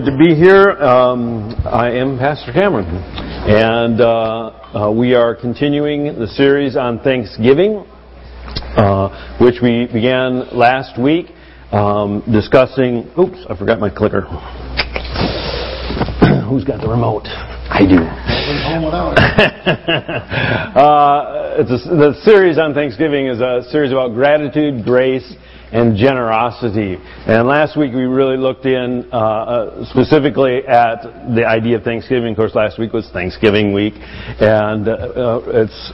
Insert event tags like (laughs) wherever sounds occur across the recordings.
Good to be here. Um, I am Pastor Cameron, and uh, uh, we are continuing the series on Thanksgiving, uh, which we began last week, um, discussing. Oops, I forgot my clicker. (clears throat) Who's got the remote? I do. (laughs) uh, it's a, the series on Thanksgiving is a series about gratitude, grace, and generosity. And last week we really looked in uh, uh, specifically at the idea of Thanksgiving. Of course, last week was Thanksgiving week, and uh, uh it's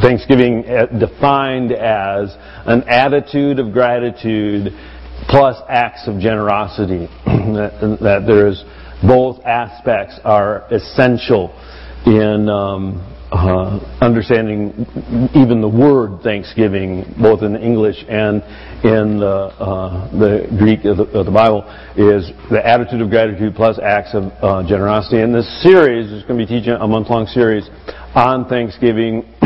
Thanksgiving defined as an attitude of gratitude plus acts of generosity. (clears throat) that, that there's both aspects are essential in um, uh, understanding even the word Thanksgiving, both in English and in the, uh, the Greek of the, of the, Bible, is the attitude of gratitude plus acts of uh, generosity. And this series is going to be teaching a month-long series on Thanksgiving. (clears throat)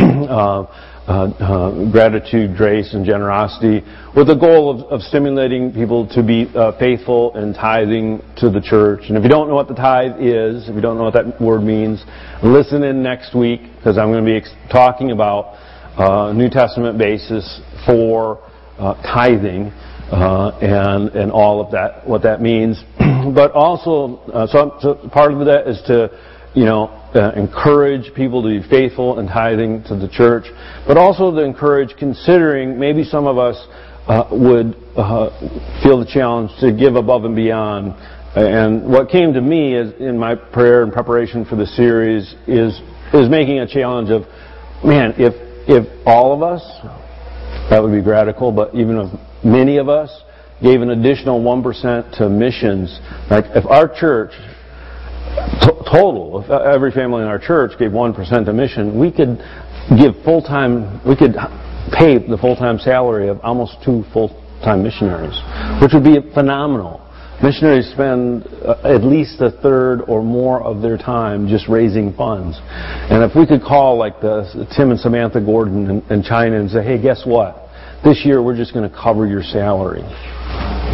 Uh, uh, uh, gratitude, grace, and generosity with the goal of, of stimulating people to be uh, faithful in tithing to the church. And if you don't know what the tithe is, if you don't know what that word means, listen in next week because I'm going to be ex- talking about uh, New Testament basis for uh, tithing. Uh, and and all of that, what that means, (clears throat) but also, so, so part of that is to you know, uh, encourage people to be faithful in tithing to the church, but also to encourage considering maybe some of us uh, would uh, feel the challenge to give above and beyond. And what came to me is in my prayer and preparation for the series is is making a challenge of, man, if if all of us, that would be radical, but even if many of us gave an additional one percent to missions, like if our church total, if every family in our church gave 1% to mission, we could give full-time, we could pay the full-time salary of almost two full-time missionaries, which would be phenomenal. Missionaries spend uh, at least a third or more of their time just raising funds. And if we could call like the Tim and Samantha Gordon in, in China and say, hey, guess what? This year we're just going to cover your salary.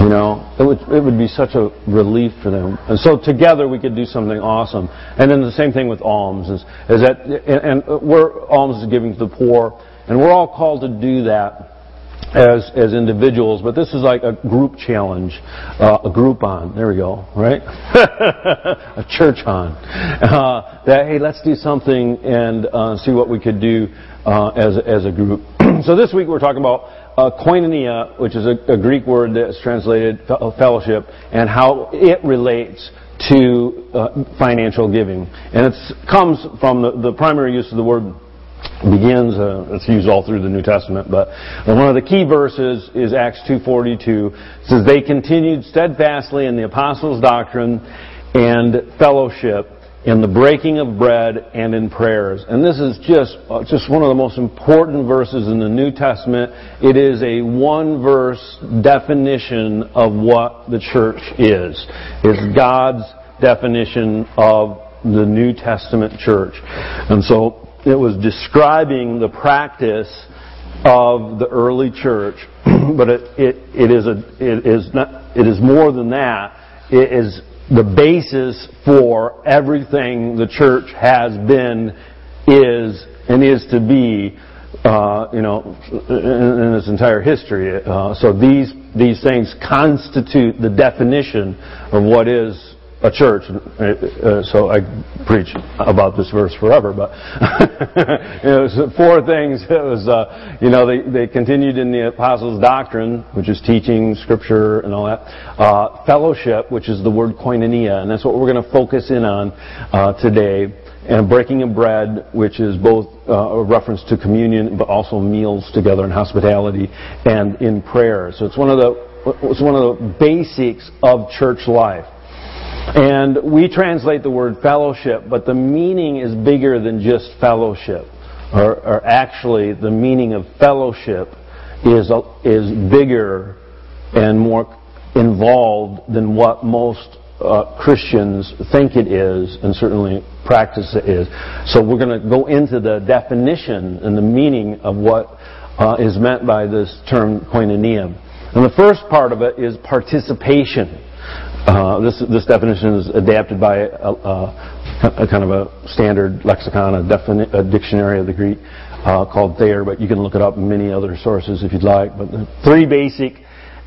You know, it would it would be such a relief for them. And so together we could do something awesome. And then the same thing with alms is, is that and, and we're alms is giving to the poor, and we're all called to do that as as individuals, but this is like a group challenge, uh, a group on. There we go, right? (laughs) a church on. Uh, that hey, let's do something and uh, see what we could do uh, as as a group. (clears throat) so this week we're talking about uh, koinonia, which is a, a, Greek word that's translated fellowship, and how it relates to uh, financial giving. And it comes from the, the, primary use of the word begins, uh, it's used all through the New Testament, but one of the key verses is Acts 2.42. It says, They continued steadfastly in the apostles' doctrine and fellowship in the breaking of bread and in prayers. And this is just, uh, just one of the most important verses in the New Testament. It is a one verse definition of what the church is. It's God's definition of the New Testament church. And so it was describing the practice of the early church, (clears throat) but it, it, it is a, it is not, it is more than that. It is the basis for everything the church has been, is, and is to be, uh, you know, in, in its entire history. Uh, so these these things constitute the definition of what is a church. Uh, so I preach about this verse forever, but (laughs) it was four things. It was, uh, you know, they, they continued in the apostles' doctrine, which is teaching scripture and all that. Uh, fellowship, which is the word koinonia, and that's what we're going to focus in on uh, today. And breaking of bread, which is both uh, a reference to communion, but also meals together and hospitality, and in prayer. So it's one of the it's one of the basics of church life. And we translate the word fellowship, but the meaning is bigger than just fellowship. Or, or actually, the meaning of fellowship is, is bigger and more involved than what most uh, Christians think it is, and certainly practice it is. So we're going to go into the definition and the meaning of what uh, is meant by this term koinonia. And the first part of it is participation Uh, this, this definition is adapted by a, a, a kind of a standard lexicon, a, defini- a dictionary of the Greek uh, called Thayer, but you can look it up in many other sources if you'd like. But the three basic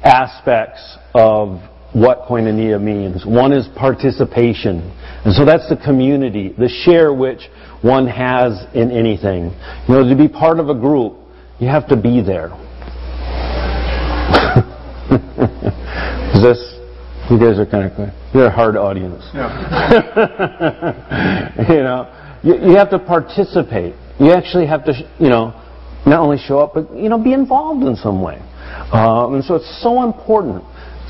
aspects of what koinonia means. One is participation. And so that's the community, the share which one has in anything. You know, to be part of a group, you have to be there. is (laughs) this you guys are kind of you're a hard audience. Yeah. (laughs) you know, you, you have to participate. You actually have to, you know, not only show up, but you know, be involved in some way. Um, and so it's so important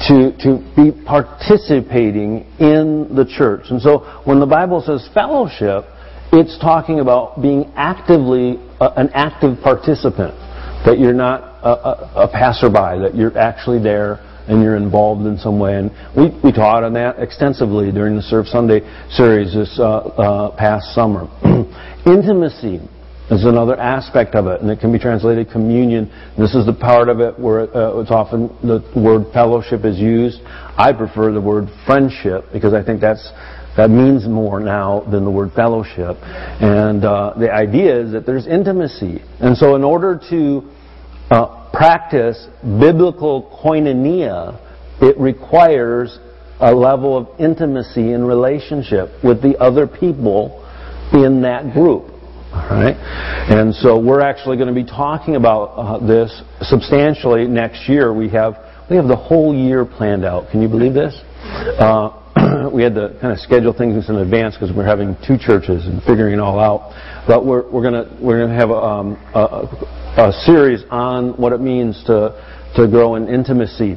to to be participating in the church. And so when the Bible says fellowship, it's talking about being actively uh, an active participant. That you're not a, a, a passerby. That you're actually there and you're involved in some way. And we, we taught on that extensively during the Serve Sunday series this uh, uh, past summer. (clears throat) Intimacy is another aspect of it, and it can be translated communion. This is the part of it where uh, it's often the word fellowship is used. I prefer the word friendship because I think that's that means more now than the word fellowship. And uh, the idea is that there's intimacy, and so in order to uh, practice biblical koinonia, it requires a level of intimacy and relationship with the other people in that group. All right, and so we're actually going to be talking about uh, this substantially next year. We have we have the whole year planned out. Can you believe this? Uh, (clears throat) we had to kind of schedule things in advance because we're having two churches and figuring it all out. But we're we're gonna we're gonna have a, um, a a series on what it means to, to grow in intimacy.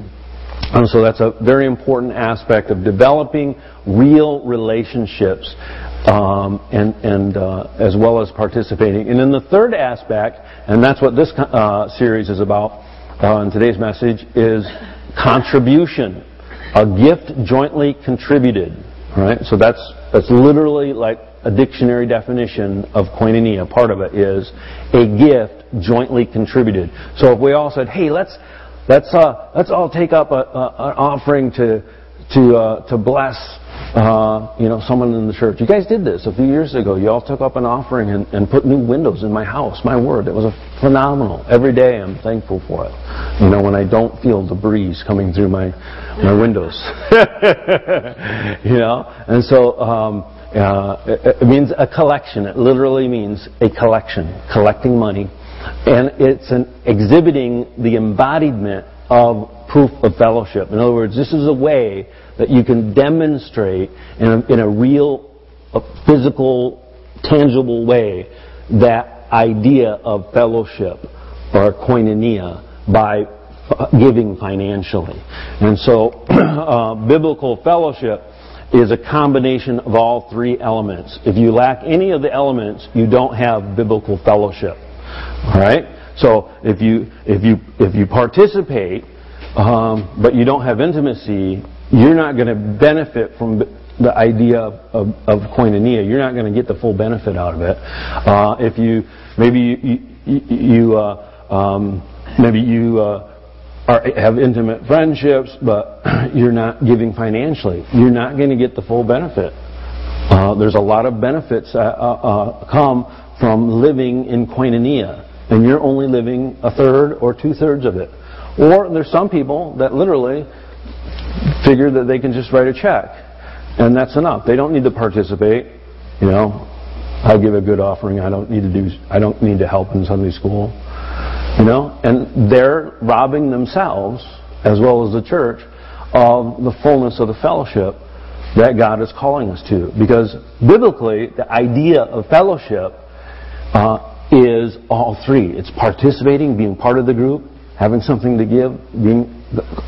And so that's a very important aspect of developing real relationships um, and, and uh, as well as participating. And then the third aspect, and that's what this uh, series is about uh, in today's message, is contribution. A gift jointly contributed. Right? So that's, that's literally like a dictionary definition of koinonia. Part of it is a gift jointly contributed. So if we all said, "Hey, let's let's uh, let's all take up a, a, an offering to to uh, to bless uh, you know someone in the church," you guys did this a few years ago. You all took up an offering and, and put new windows in my house. My word, it was a phenomenal. Every day, I'm thankful for it. You know, when I don't feel the breeze coming through my my windows. (laughs) you know, and so. Um, uh, it, it, means a collection. It literally means a collection, collecting money and it's an exhibiting the embodiment of proof of fellowship. In other words, this is a way that you can demonstrate in a, in a real, a physical, tangible way that idea of fellowship or koinonia by giving financially. And so, (clears throat) uh, biblical fellowship is a combination of all three elements. If you lack any of the elements, you don't have biblical fellowship. Right. So if you if you if you participate, um, but you don't have intimacy, you're not going to benefit from the idea of, of, of koinonia. You're not going to get the full benefit out of it. Uh, if you maybe you, you, you uh, um, maybe you uh, are, have intimate friendships, but (clears throat) you're not giving financially. You're not going to get the full benefit. Uh, there's a lot of benefits that uh, uh, come from living in koinonia, and you're only living a third or two thirds of it. Or there's some people that literally figure that they can just write a check, and that's enough. They don't need to participate. You know, I'll give a good offering. I don't need to do. I don't need to help in Sunday school. You know, and they're robbing themselves as well as the church of the fullness of the fellowship that God is calling us to. Because biblically, the idea of fellowship uh, is all three. It's participating, being part of the group, having something to give, being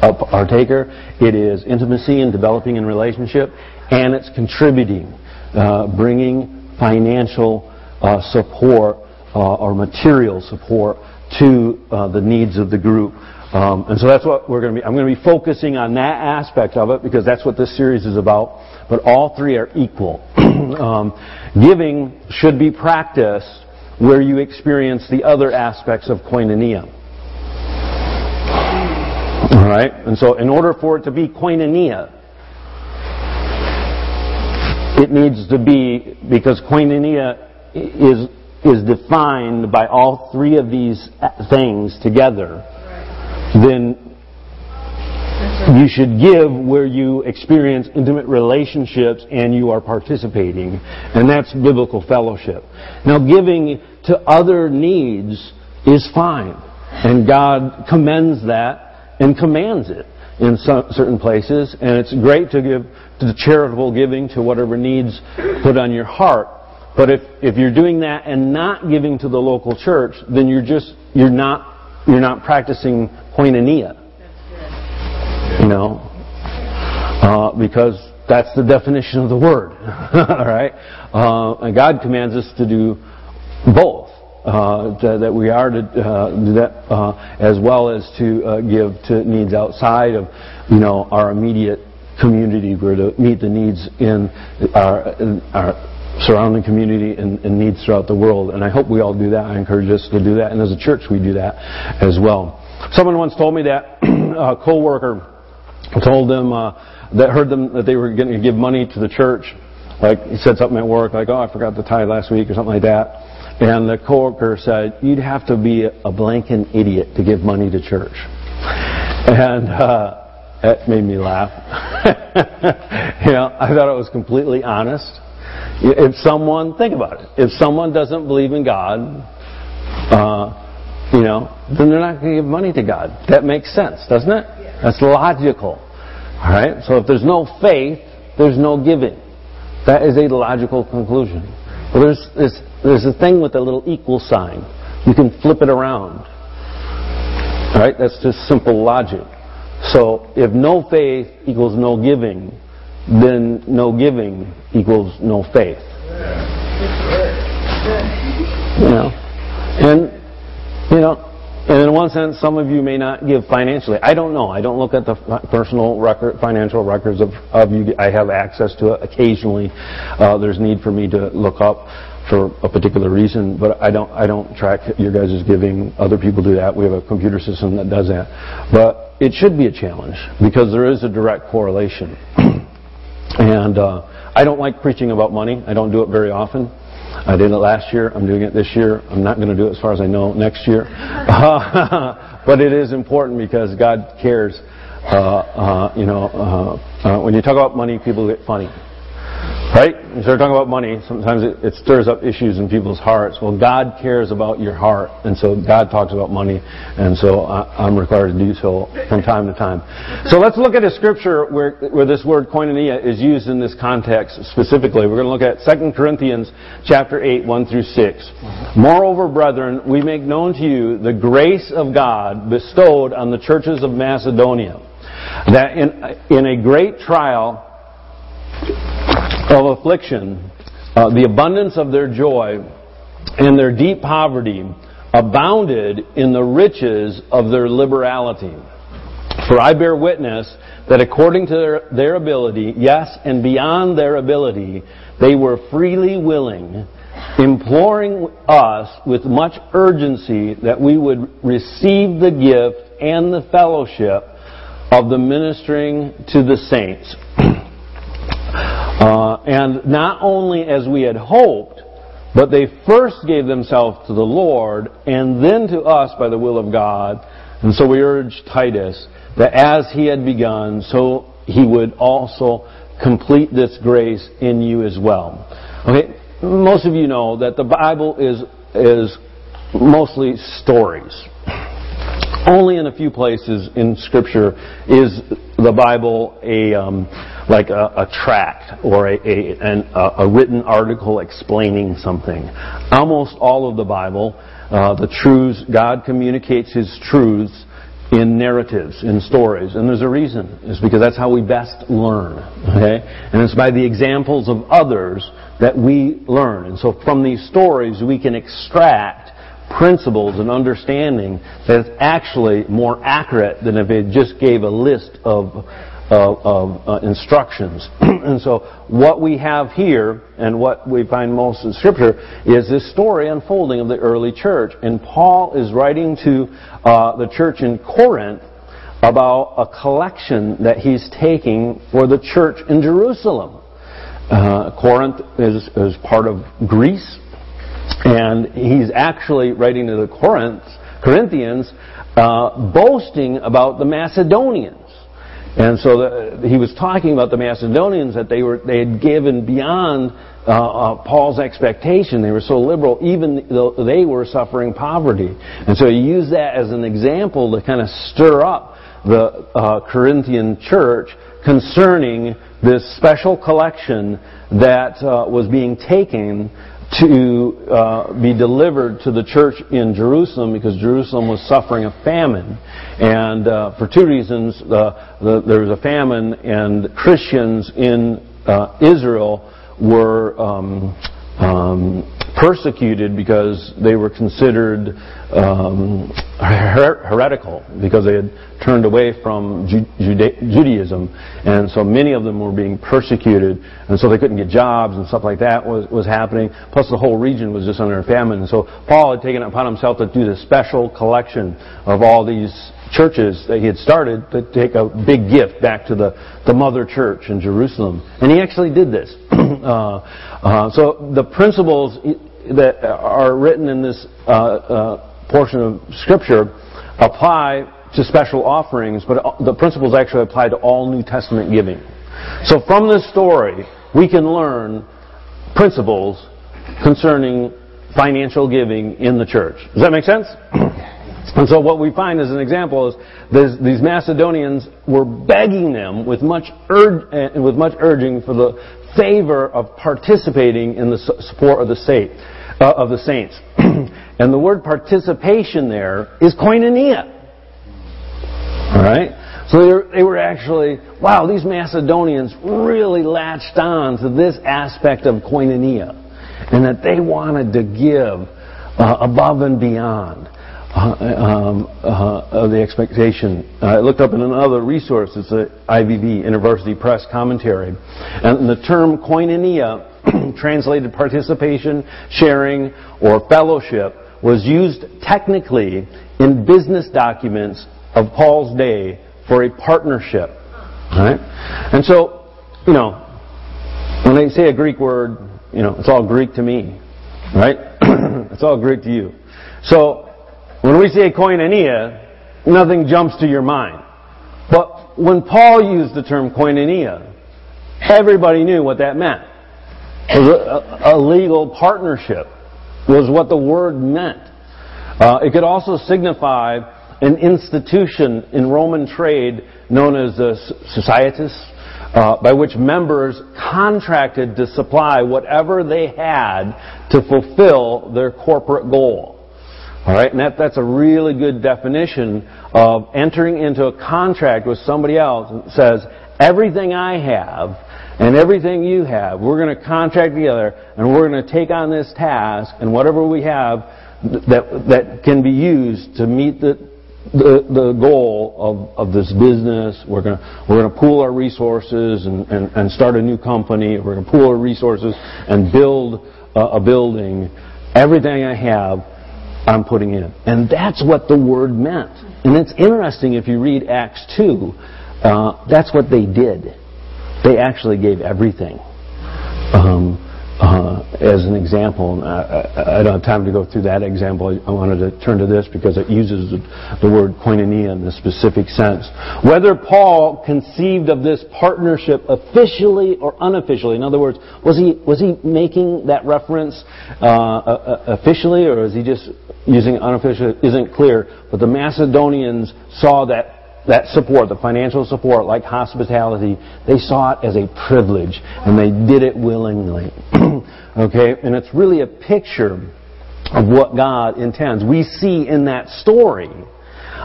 a partaker. It is intimacy and developing in relationship, and it's contributing, uh, bringing financial uh, support uh, or material support to uh, the needs of the group. Um, and so that's what we're going to be. I'm going to be focusing on that aspect of it because that's what this series is about. But all three are equal. (clears throat) um, giving should be practiced where you experience the other aspects of koinonia. All right? And so, in order for it to be koinonia, it needs to be, because koinonia is, is defined by all three of these things together, then you should give where you experience intimate relationships and you are participating. And that's biblical fellowship. Now, giving to other needs is fine. And God commends that and commands it in some, certain places. And it's great to give to the charitable giving to whatever needs put on your heart. But if, if you're doing that and not giving to the local church, then you're just, you're not, you're not practicing koinonia. You know, uh, because that's the definition of the word. (laughs) All right, uh, and God commands us to do both. Uh, that we are to uh, that uh, as well as to uh, give to needs outside of, you know, our immediate community. We're to meet the needs in our, in our surrounding community and, and, needs throughout the world. And I hope we all do that. I encourage us to do that. And as a church, we do that as well. Someone once told me that (clears throat) a co-worker told them uh, that heard them that they were going to give money to the church. Like he said something at work, like, "Oh, I forgot the tithe last week" or something like that. And the coworker said, "You'd have to be a blanking idiot to give money to church." And uh, that made me laugh. (laughs) you know, I thought it was completely honest. If someone, think about it, if someone doesn't believe in God, uh, you know, then they're not going to give money to God. That makes sense, doesn't it? That's logical. All right? So if there's no faith, there's no giving. That is a logical conclusion. Well, there's, there's, there's a thing with a little equal sign. You can flip it around. All right? That's just simple logic. So if no faith equals no giving, then no giving equals no faith. You know? And, you know, and in one sense, some of you may not give financially. I don't know. I don't look at the personal record, financial records of, of you. I have access to it occasionally. Uh, there's need for me to look up for a particular reason, but I don't. I don't track your guys' giving. Other people do that. We have a computer system that does that. But it should be a challenge because there is a direct correlation. (clears throat) and uh, I don't like preaching about money. I don't do it very often. I did it last year. I'm doing it this year. I'm not going to do it as far as I know next year. (laughs) But it is important because God cares. Uh, uh, you know, uh, uh, when you talk about money, people get funny. Right? You start talking about money, sometimes it, it, stirs up issues in people's hearts. Well, God cares about your heart, and so God talks about money, and so I, am required to do so from time to time. So let's look at a scripture where, where this word koinonia is used in this context specifically. We're going to look at 2 Corinthians chapter 8, 1 through 6. Moreover, brethren, we make known to you the grace of God bestowed on the churches of Macedonia, that in, in a great trial, of affliction, uh, the abundance of their joy and their deep poverty abounded in the riches of their liberality. For I bear witness that according to their, their ability, yes, and beyond their ability, they were freely willing, imploring us with much urgency that we would receive the gift and the fellowship of the ministering to the saints. (clears throat) And not only as we had hoped, but they first gave themselves to the Lord and then to us by the will of God. And so we urge Titus that as he had begun, so he would also complete this grace in you as well. Okay, most of you know that the Bible is, is mostly stories. Only in a few places in Scripture is the Bible a um, like a, a, tract or a, a, an, a, written article explaining something. Almost all of the Bible, uh, the truths God communicates His truths in narratives, in stories, and there's a reason. It's because that's how we best learn. Okay, and it's by the examples of others that we learn. And so from these stories, we can extract principles and understanding that's actually more accurate than if it just gave a list of, of, uh, instructions. (clears throat) and so what we have here and what we find most in Scripture is this story unfolding of the early church. And Paul is writing to uh, the church in Corinth about a collection that he's taking for the church in Jerusalem. uh, Corinth is, is part of Greece, and he's actually writing to the Corinth, Corinthians, uh, boasting about the Macedonians. And so the, he was talking about the Macedonians that they were they had given beyond uh, uh, Paul's expectation. They were so liberal, even though they were suffering poverty. And so he used that as an example to kind of stir up the uh, Corinthian church concerning this special collection that uh, was being taken to uh, be delivered to the church in Jerusalem because Jerusalem was suffering a famine. And uh, for two reasons, the, there was a famine, and Christians in uh, Israel were um, um, persecuted because they were considered um, her- heretical because they had turned away from Ju- Juda- Judaism, and so many of them were being persecuted, and so they couldn't get jobs and stuff like that was was happening. Plus, the whole region was just under famine, and so Paul had taken it upon himself to do this special collection of all these churches that he had started to take a big gift back to the, the mother church in Jerusalem. And he actually did this. (clears throat) uh, uh, so the principles that are written in this uh, uh, portion of Scripture apply to special offerings, but the principles actually apply to all New Testament giving. So from this story, we can learn principles concerning financial giving in the church. Does that make sense? (clears throat) And so what we find as an example is these Macedonians were begging them with much, uh, with much urging for the favor of participating in the support of the, saint, uh, of the saints. (clears throat) and the word participation there is koinonia. All right? So they were, they were, actually, wow, these Macedonians really latched on to this aspect of koinonia. And that they wanted to give uh, above and beyond. Uh, um, uh, of the expectation. I looked up in another resource. It's the IVP University Press commentary, and the term koinonia, (clears throat) translated participation, sharing, or fellowship, was used technically in business documents of Paul's day for a partnership. Right? And so, you know, when they say a Greek word, you know, it's all Greek to me, right? (clears throat) it's all Greek to you. So when we say koinonia, nothing jumps to your mind. But when Paul used the term koinonia, everybody knew what that meant. A, a, legal partnership was what the word meant. Uh, it could also signify an institution in Roman trade known as the societas, uh, by which members contracted to supply whatever they had to fulfill their corporate goal. All right, and that, that's a really good definition of entering into a contract with somebody else that says, everything I have and everything you have, we're going to contract together and we're going to take on this task and whatever we have that, that can be used to meet the, the, the goal of, of this business. We're going to, we're going to pool our resources and, and, and start a new company. We're going to pool our resources and build a, a building. Everything I have, I'm putting in. And that's what the word meant. And it's interesting if you read Acts 2, uh, that's what they did. They actually gave everything. Um, uh, as an example. I, I, don't have time to go through that example. I wanted to turn to this because it uses the, word koinonia in the specific sense. Whether Paul conceived of this partnership officially or unofficially, in other words, was he was he making that reference uh, uh, officially or is he just using unofficial? Isn't clear. But the Macedonians saw that that support, the financial support, like hospitality, they saw it as a privilege and they did it willingly. (clears throat) okay? And it's really a picture of what God intends. We see in that story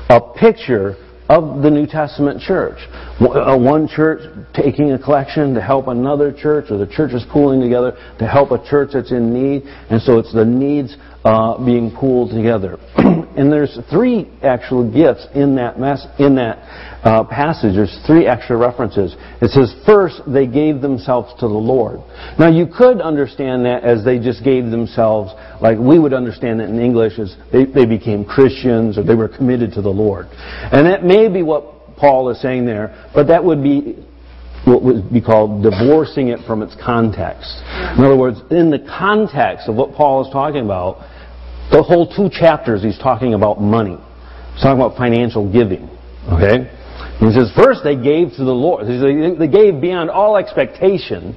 a picture of the New Testament church. Uh, one church taking a collection to help another church, or the church is pooling together to help a church that's in need. And so it's the needs uh, being pooled together. (clears throat) and there's three actual gifts in that in that uh, passage. There's three extra references. It says first they gave themselves to the Lord. Now you could understand that as they just gave themselves, like we would understand it in English as they, they became Christians or they were committed to the Lord. And that may be what Paul is saying there, but that would be what would be called divorcing it from its context. In other words, in the context of what Paul is talking about, the whole two chapters he's talking about money. He's talking about financial giving. Okay? he says, first they gave to the Lord. They gave beyond all expectation.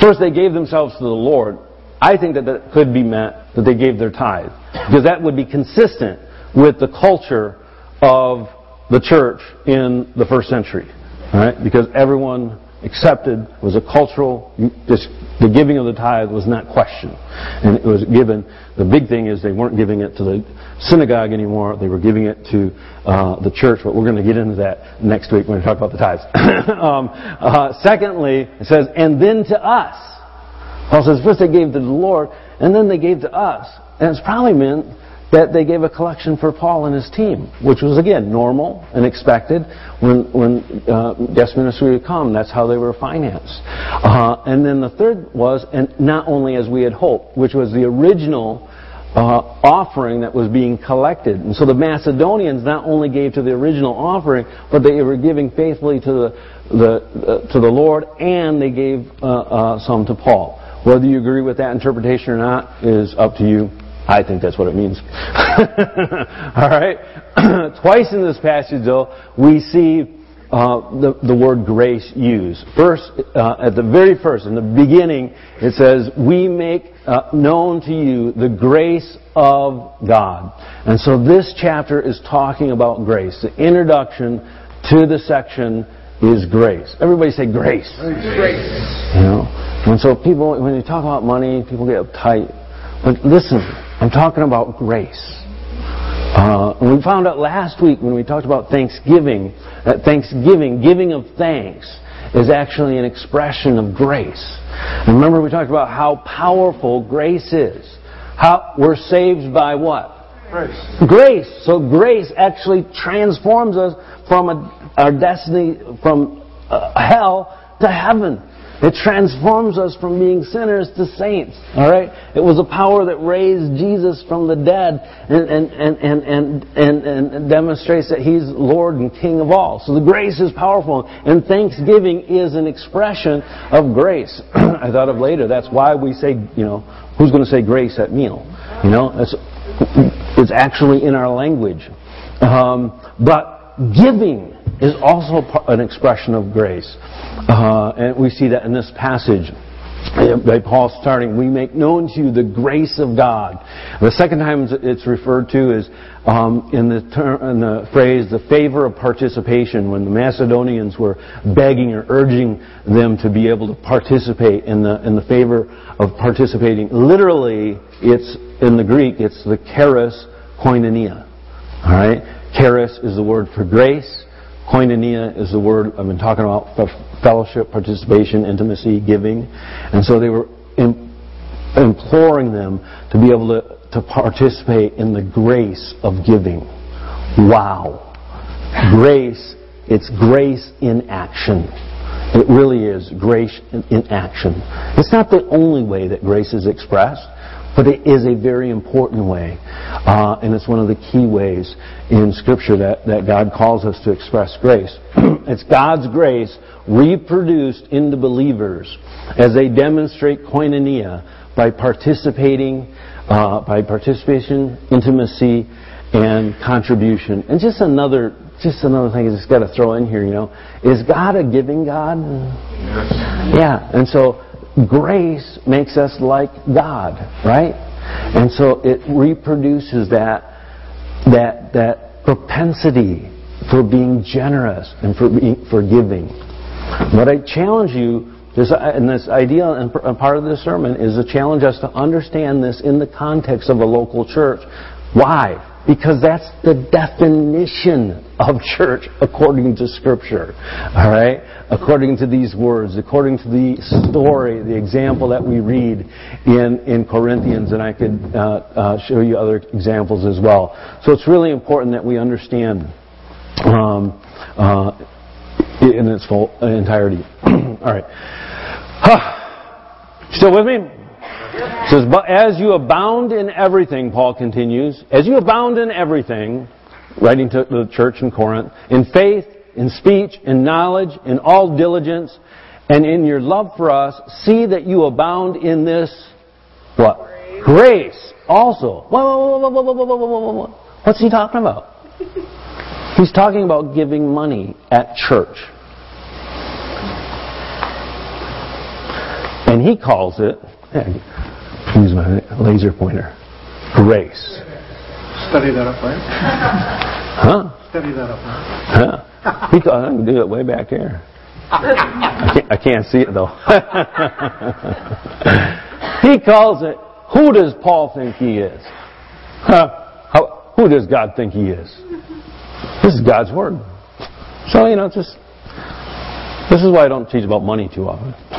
First they gave themselves to the Lord. I think that that could be meant that they gave their tithe. Because that would be consistent with the culture of the church in the first century. Right? Because everyone accepted was a cultural, just the giving of the tithe was not questioned. And it was given, the big thing is they weren't giving it to the synagogue anymore, they were giving it to uh, the church, but we're going to get into that next week when we talk about the tithes. (coughs) um, uh, secondly, it says, and then to us. Paul says, first they gave to the Lord, and then they gave to us. And it's probably meant that they gave a collection for Paul and his team, which was again normal and expected when when uh, guest ministry would come. That's how they were financed. Uh, and then the third was, and not only as we had hoped, which was the original. Uh, offering that was being collected. And so the Macedonians not only gave to the original offering, but they were giving faithfully to the, the uh, to the Lord, and they gave uh, uh, some to Paul. Whether you agree with that interpretation or not is up to you. I think that's what it means. (laughs) All right? (clears throat) Twice in this passage, though, we see uh, the, the word grace used. First, uh, at the very first, in the beginning, it says, We make uh, known to you the grace of God. And so this chapter is talking about grace. The introduction to the section is grace. Everybody say grace. Grace. You know? And so people, when you talk about money, people get uptight. But listen, I'm talking about grace. Uh, we found out last week when we talked about Thanksgiving that Thanksgiving, giving of thanks, is actually an expression of grace. And remember we talked about how powerful grace is. How we're saved by what? Grace. Grace. So grace actually transforms us from a, our destiny from uh, hell to heaven. It transforms us from being sinners to saints. All right? It was a power that raised Jesus from the dead and, and, and, and, and, and, demonstrates that He's Lord and King of all. So the grace is powerful. And thanksgiving is an expression of grace. (clears throat) I thought of later, that's why we say, you know, who's going to say grace at meal? You know, it's, it's actually in our language. Um, but giving is also an expression of grace. Uh, and we see that in this passage by Paul starting, we make known to you the grace of God. The second time it's referred to is um, in, the in the phrase the favor of participation, when the Macedonians were begging or urging them to be able to participate in the in the favor of participating. Literally, it's in the Greek, it's the charis koinonia. All right, charis is the word for grace. Koinonia is the word I've been talking about fellowship, participation, intimacy, giving. And so they were imploring them to be able to, to participate in the grace of giving. Wow. Grace, it's grace in action. It really is grace in action. It's not the only way that grace is expressed. But it is a very important way. Uh, and it's one of the key ways in Scripture that, that God calls us to express grace. (clears throat) it's God's grace reproduced into believers as they demonstrate koinonia by participating, uh, by participation, intimacy, and contribution. And just another, just another thing I just got to throw in here, you know, is God a giving God? Yes. Yeah, and so grace makes us like God, right? And so it reproduces that that that propensity for being generous and for being for giving. What I challenge you this, and this idea and part of this sermon is to challenge us to understand this in the context of a local church. Why? Because that's the definition of church according to Scripture. All right? According to these words, according to the story, the example that we read in, in Corinthians, and I could uh, uh, show you other examples as well. So it's really important that we understand um, uh, in its full entirety. (clears throat) All right. Still with me? It says, But as you abound in everything, Paul continues, as you abound in everything, writing to the church in Corinth, in faith, in speech, in knowledge, in all diligence, and in your love for us, see that you abound in this what? Grace, also. Whoa, whoa, whoa. What's he talking about? (laughs) He's talking about giving money at church. And he calls it, use my laser pointer, grace. Study that up, right? (laughs) Huh? Study that up, right? Huh? He called, I can do it way back here. I can't, I can't see it though. (laughs) he calls it, who does Paul think he is? Huh? How, who does God think he is? This is God's Word. So, you know, just this is why I don't teach about money too often. (laughs)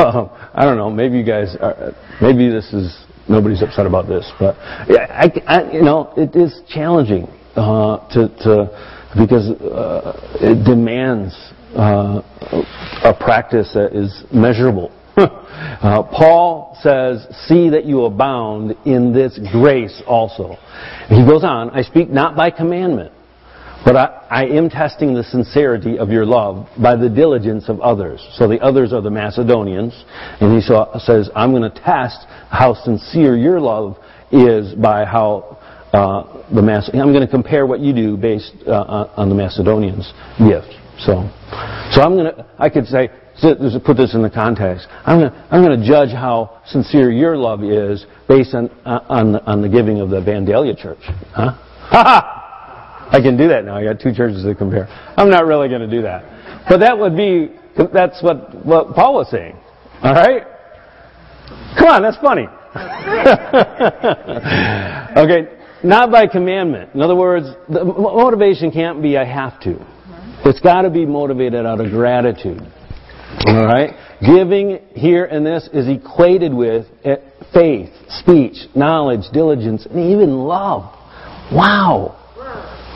um, I don't know. Maybe you guys are. Maybe this is nobody's upset about this, but I, I, you know, it is challenging uh, to, to because uh, it demands uh, a practice that is measurable. (laughs) Uh, Paul says, See that you abound in this grace also. He goes on, I speak not by commandment but I, I, am testing the sincerity of your love by the diligence of others. So the others are the Macedonians. And he saw, says, I'm going to test how sincere your love is by how uh, the Mac- I'm going to compare what you do based uh, on the Macedonians' gift. So, so I'm going to, I could say, put this in the context. I'm going to, I'm going to judge how sincere your love is based on, on, on the giving of the Vandalia church. Huh? Ha ha! I can do that now. I got two churches to compare. I'm not really going to do that. But that would be, that's what, what Paul was saying. All right? Come on, that's funny. (laughs) okay, not by commandment. In other words, the motivation can't be I have to. It's got to be motivated out of gratitude. All right? Giving here and this is equated with eh, faith, speech, knowledge, diligence, and even love. Wow.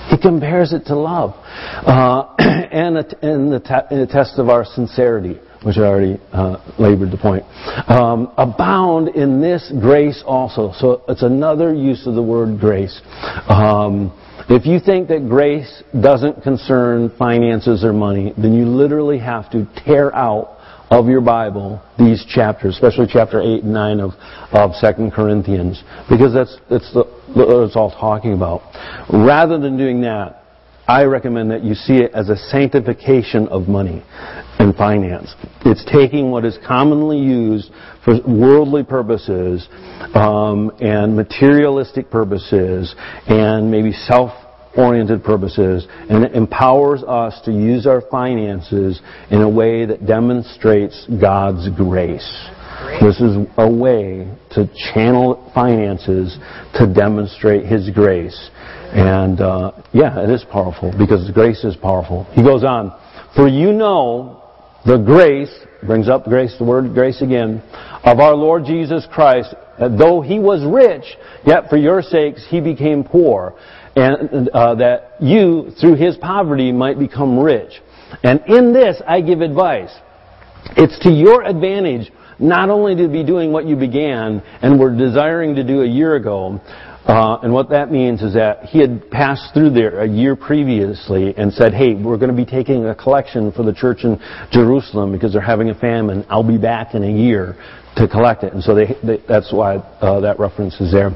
He compares it to love. Uh, (clears throat) and, in the, te- the, test of our sincerity, which I already uh, labored the point. Um, abound in this grace also. So it's another use of the word grace. Um, if you think that grace doesn't concern finances or money, then you literally have to tear out of your Bible these chapters, especially chapter 8 and 9 of, of 2 Corinthians, because that's, that's the, what it's all talking about. Rather than doing that, I recommend that you see it as a sanctification of money and finance. It's taking what is commonly used for worldly purposes um, and materialistic purposes and maybe self oriented purposes and it empowers us to use our finances in a way that demonstrates God's grace. This is a way to channel finances to demonstrate His grace. And uh, yeah, it is powerful because grace is powerful. He goes on, For you know the grace, brings up grace, the word grace again, of our Lord Jesus Christ, that though He was rich, yet for your sakes He became poor and uh, that you, through his poverty, might become rich. And in this, I give advice. It's to your advantage not only to be doing what you began and were desiring to do a year ago, uh, and what that means is that he had passed through there a year previously and said, hey, we're going to be taking a collection for the church in Jerusalem because they're having a famine. I'll be back in a year to collect it. And so they, they, that's why uh, that reference is there.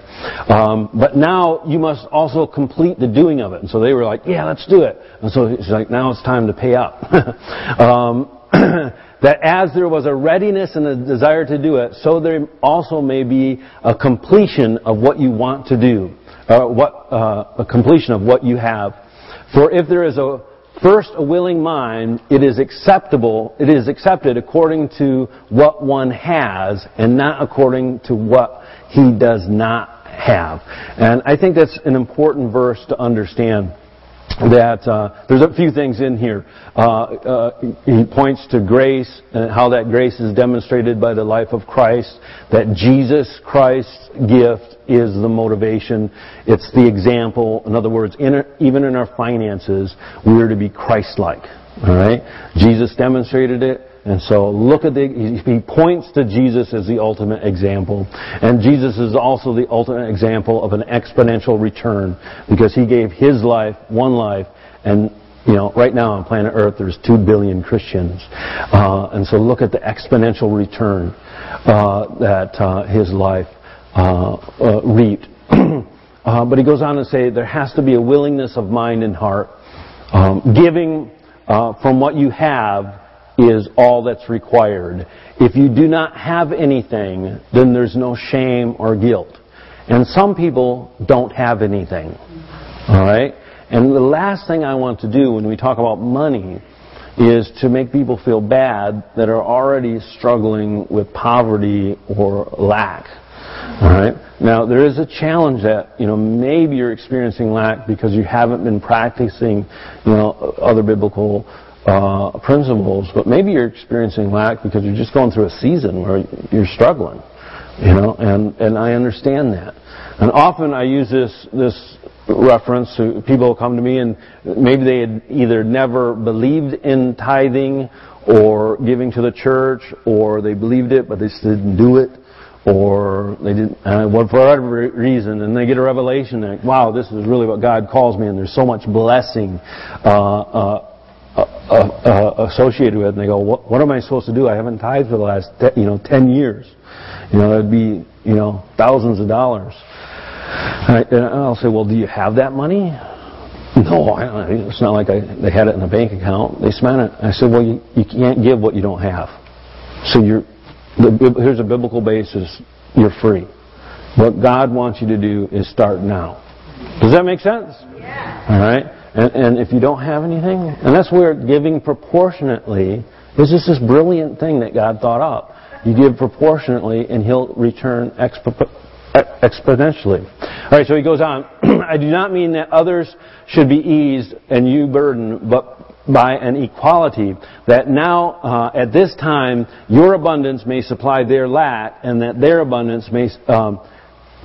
Um, but now you must also complete the doing of it. And so they were like, yeah, let's do it. And so he's like, now it's time to pay up. (laughs) um, (clears throat) that as there was a readiness and a desire to do it, so there also may be a completion of what you want to do, or what, uh, a completion of what you have. For if there is a first a willing mind, it is acceptable, it is accepted according to what one has and not according to what he does not have. And I think that's an important verse to understand that uh, there's a few things in here. Uh, uh, he points to grace and how that grace is demonstrated by the life of Christ. That Jesus Christ's gift is the motivation. It's the example. In other words, in, even in our finances, we are to be Christ-like. All right. Jesus demonstrated it. And so look at the, he points to Jesus as the ultimate example. And Jesus is also the ultimate example of an exponential return because he gave his life, one life, and you know, right now on planet Earth there's two billion Christians. Uh, and so look at the exponential return uh, that uh, his life uh, uh, reaped. (clears throat) Uh, but he goes on to say there has to be a willingness of mind and heart. Um, giving from what you have is all that's required. If you do not have anything, then there's no shame or guilt. And some people don't have anything. Alright? And the last thing I want to do when we talk about money is to make people feel bad that are already struggling with poverty or lack. All right. Now there is a challenge that you know maybe you're experiencing lack because you haven't been practicing you know other biblical uh, principles, but maybe you're experiencing lack because you're just going through a season where you're struggling. You know, and and I understand that. And often I use this this reference to people come to me and maybe they had either never believed in tithing or giving to the church or they believed it but they just didn't do it or they didn't uh, for whatever reason and they get a revelation that wow this is really what God calls me and there's so much blessing uh, uh, uh, uh associated with and they go what, what am I supposed to do I haven't tithed for the last you know 10 years you know it'd be you know thousands of dollars and I'll say, well, do you have that money? No, I, it's not like I, they had it in a bank account. They spent it. I said, well, you, you can't give what you don't have. So you're, the, here's a biblical basis. You're free. What God wants you to do is start now. Does that make sense? Yeah. All right. And, and if you don't have anything, and that's where giving proportionately is just this brilliant thing that God thought up. You give proportionately, and He'll return exp- exponentially. All right, so he goes on. (clears throat) I do not mean that others should be eased and you burdened, but by an equality, that now, uh, at this time, your abundance may supply their lack, and that their abundance may, um,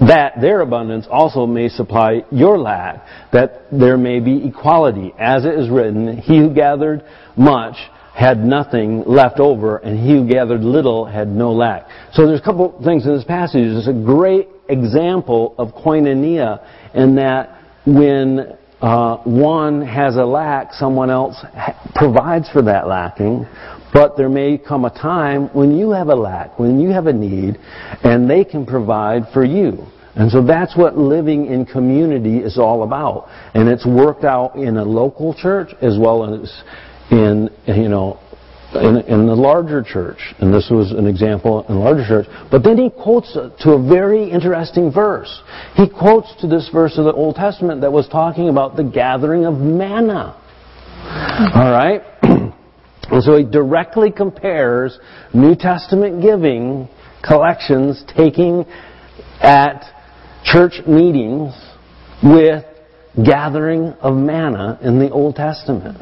that their abundance also may supply your lack, that there may be equality. As it is written, he who gathered much had nothing left over, and he who gathered little had no lack. So there's a couple things in this passage. It's a great example of koinonia in that when uh, one has a lack, someone else provides for that lacking. But there may come a time when you have a lack, when you have a need, and they can provide for you. And so that's what living in community is all about. And it's worked out in a local church as well as in, you know, in, in, the larger church, and this was an example in the larger church. But then he quotes to a very interesting verse. He quotes to this verse of the Old Testament that was talking about the gathering of manna. All right? And so he directly compares New Testament giving collections taking at church meetings with gathering of manna in the Old Testament.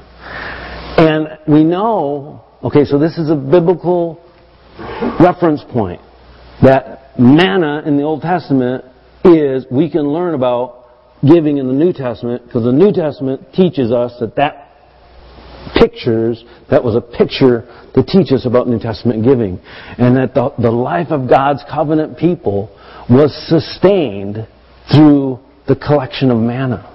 And we know, okay, so this is a biblical reference point that manna in the Old Testament is, we can learn about giving in the New Testament because the New Testament teaches us that that pictures, that was a picture to teach us about New Testament giving. And that the, the life of God's covenant people was sustained through the collection of manna.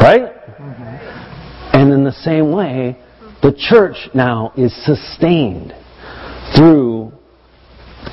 Right? Mm-hmm. And in the same way, the church now is sustained through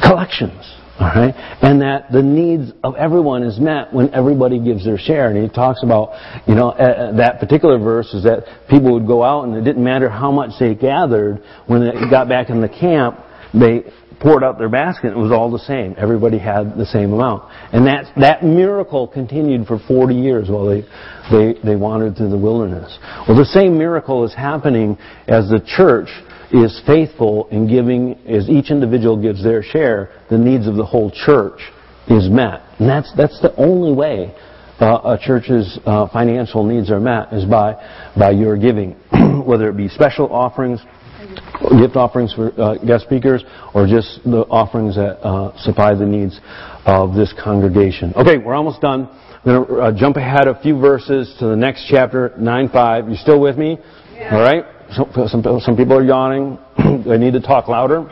collections. Alright? And that the needs of everyone is met when everybody gives their share. And he talks about, you know, uh, that particular verse is that people would go out and it didn't matter how much they gathered, when they got back in the camp, they poured out their basket, it was all the same. Everybody had the same amount. And that, that miracle continued for 40 years while they, they, they wandered through the wilderness. Well, the same miracle is happening as the church is faithful in giving, as each individual gives their share, the needs of the whole church is met. And that's, that's the only way uh, a church's uh, financial needs are met is by, by your giving. (clears throat) Whether it be special offerings, gift offerings for uh, guest speakers or just the offerings that uh, supply the needs of this congregation. Okay, we're almost done. I'm going to uh, jump ahead a few verses to the next chapter, 9.5. You still with me? Yeah. All right? Some, some, some people are yawning. (clears throat) I need to talk louder. (clears throat)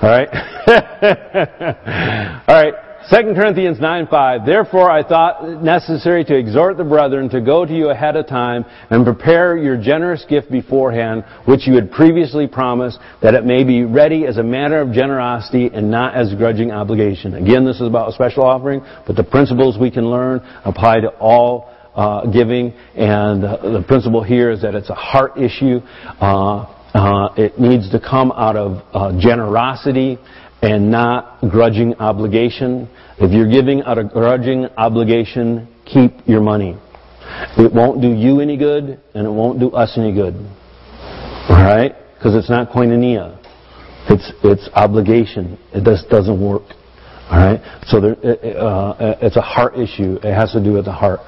All right. (laughs) All right. 2 Corinthians 9 5. Therefore I thought necessary to exhort the brethren to go to you ahead of time and prepare your generous gift beforehand, which you had previously promised, that it may be ready as a matter of generosity and not as grudging obligation. Again, this is about a special offering, but the principles we can learn apply to all uh, giving, and the principle here is that it's a heart issue. Uh, uh it needs to come out of uh, generosity and not grudging obligation. If you're giving out of grudging obligation, keep your money. It won't do you any good, and it won't do us any good. Alright? Because it's not koinonia. It's, it's obligation. It just doesn't work. Alright? So there, uh, it's a heart issue. It has to do with the heart.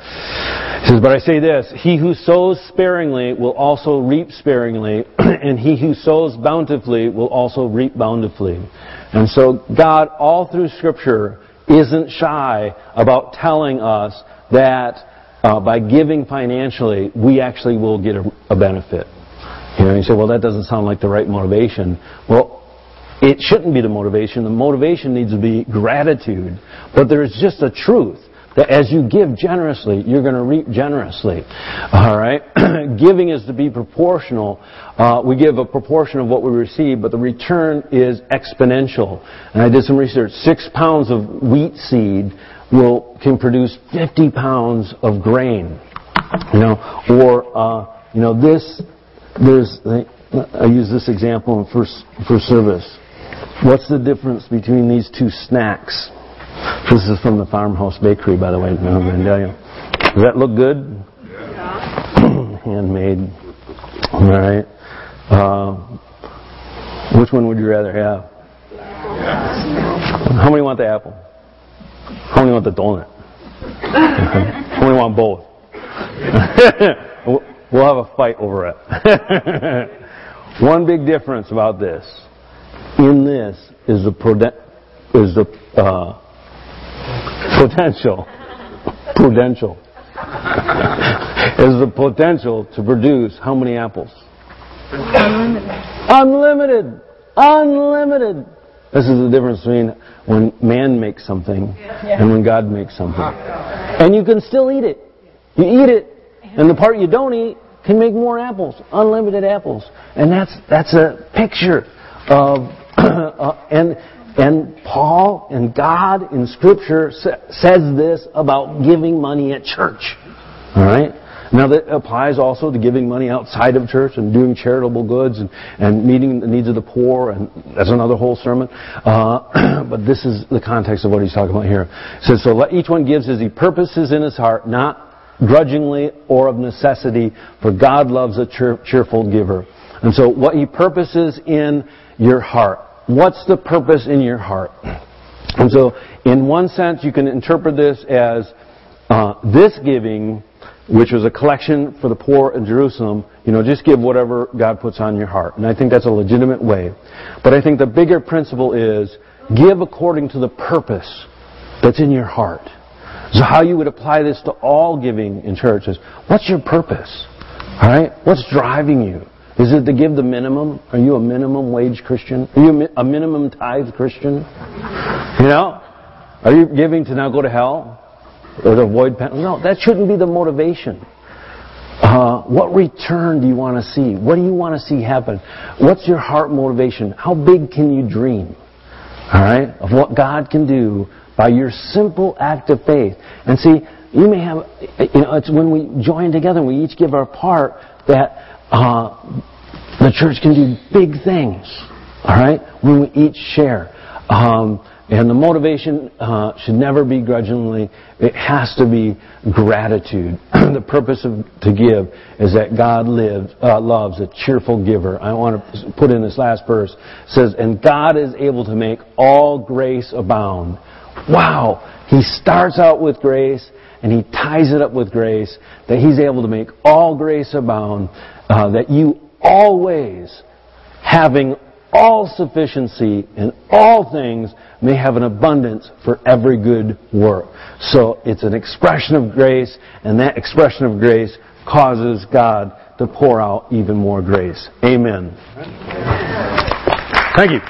He says, but I say this, he who sows sparingly will also reap sparingly, (clears throat) and he who sows bountifully will also reap bountifully. And so God, all through Scripture, isn't shy about telling us that uh, by giving financially, we actually will get a, a benefit. You know, you say, well, that doesn't sound like the right motivation. Well, it shouldn't be the motivation. The motivation needs to be gratitude. But there's just a truth that as you give generously, you're going to reap generously. All right? (clears throat) Giving is to be proportional. Uh, we give a proportion of what we receive, but the return is exponential. And I did some research. Six pounds of wheat seed will can produce 50 pounds of grain. You know, or uh, you know this. There's I use this example in first first service. What's the difference between these two snacks? This is from the Farmhouse Bakery, by the way, Vandalia. Does that look good? Yeah. (clears throat) Handmade. All right. Uh, which one would you rather have? How many want the apple? How many want the donut? (laughs) How many want both? (laughs) we'll have a fight over it. (laughs) One big difference about this. In this is the is the uh, potential, prudential, (laughs) is the potential to produce how many apples? Unlimited. Unlimited. Unlimited. This is the difference between when man makes something and when God makes something. And you can still eat it. You eat it, and the part you don't eat can make more apples, unlimited apples. And that's, that's a picture of, (clears throat) uh, and and Paul and God in Scripture says this about giving money at church. All right? Now that applies also to giving money outside of church and doing charitable goods and, and meeting the needs of the poor, and that's another whole sermon. Uh, (clears throat) but this is the context of what he's talking about here. Says, so let each one gives as he purposes in his heart, not grudgingly or of necessity, for God loves a cheer, cheerful giver. And so what he purposes in your heart. What's the purpose in your heart? And so, in one sense, you can interpret this as uh, this giving, which was a collection for the poor in Jerusalem, you know, just give whatever God puts on your heart. And I think that's a legitimate way. But I think the bigger principle is give according to the purpose that's in your heart. So how you would apply this to all giving in churches, what's your purpose? Alright? What's driving you? Is it to give the minimum? Are you a minimum wage Christian? Are you a minimum tithe Christian? You know? Are you giving to now go to hell? Or to avoid penalty? No, that shouldn't be the motivation. Uh, what return do you want to see? What do you want to see happen? What's your heart motivation? How big can you dream? Alright? Of what God can do by your simple act of faith. And see, you may have, you know, it's when we join together and we each give our part that uh, the church can do big things, all right, when we each share. Um, and the motivation uh, should never be grudgingly. It has to be gratitude. (clears throat) the purpose of to give is that God lives, uh, loves a cheerful giver. I want to put in this last verse. It says, "And God is able to make all grace abound." Wow! He starts out with grace and he ties it up with grace. That He's able to make all grace abound uh, that you always, having all sufficiency in all things, may have an abundance for every good work. So it's an expression of grace, and that expression of grace causes God to pour out even more grace. Amen. Thank you.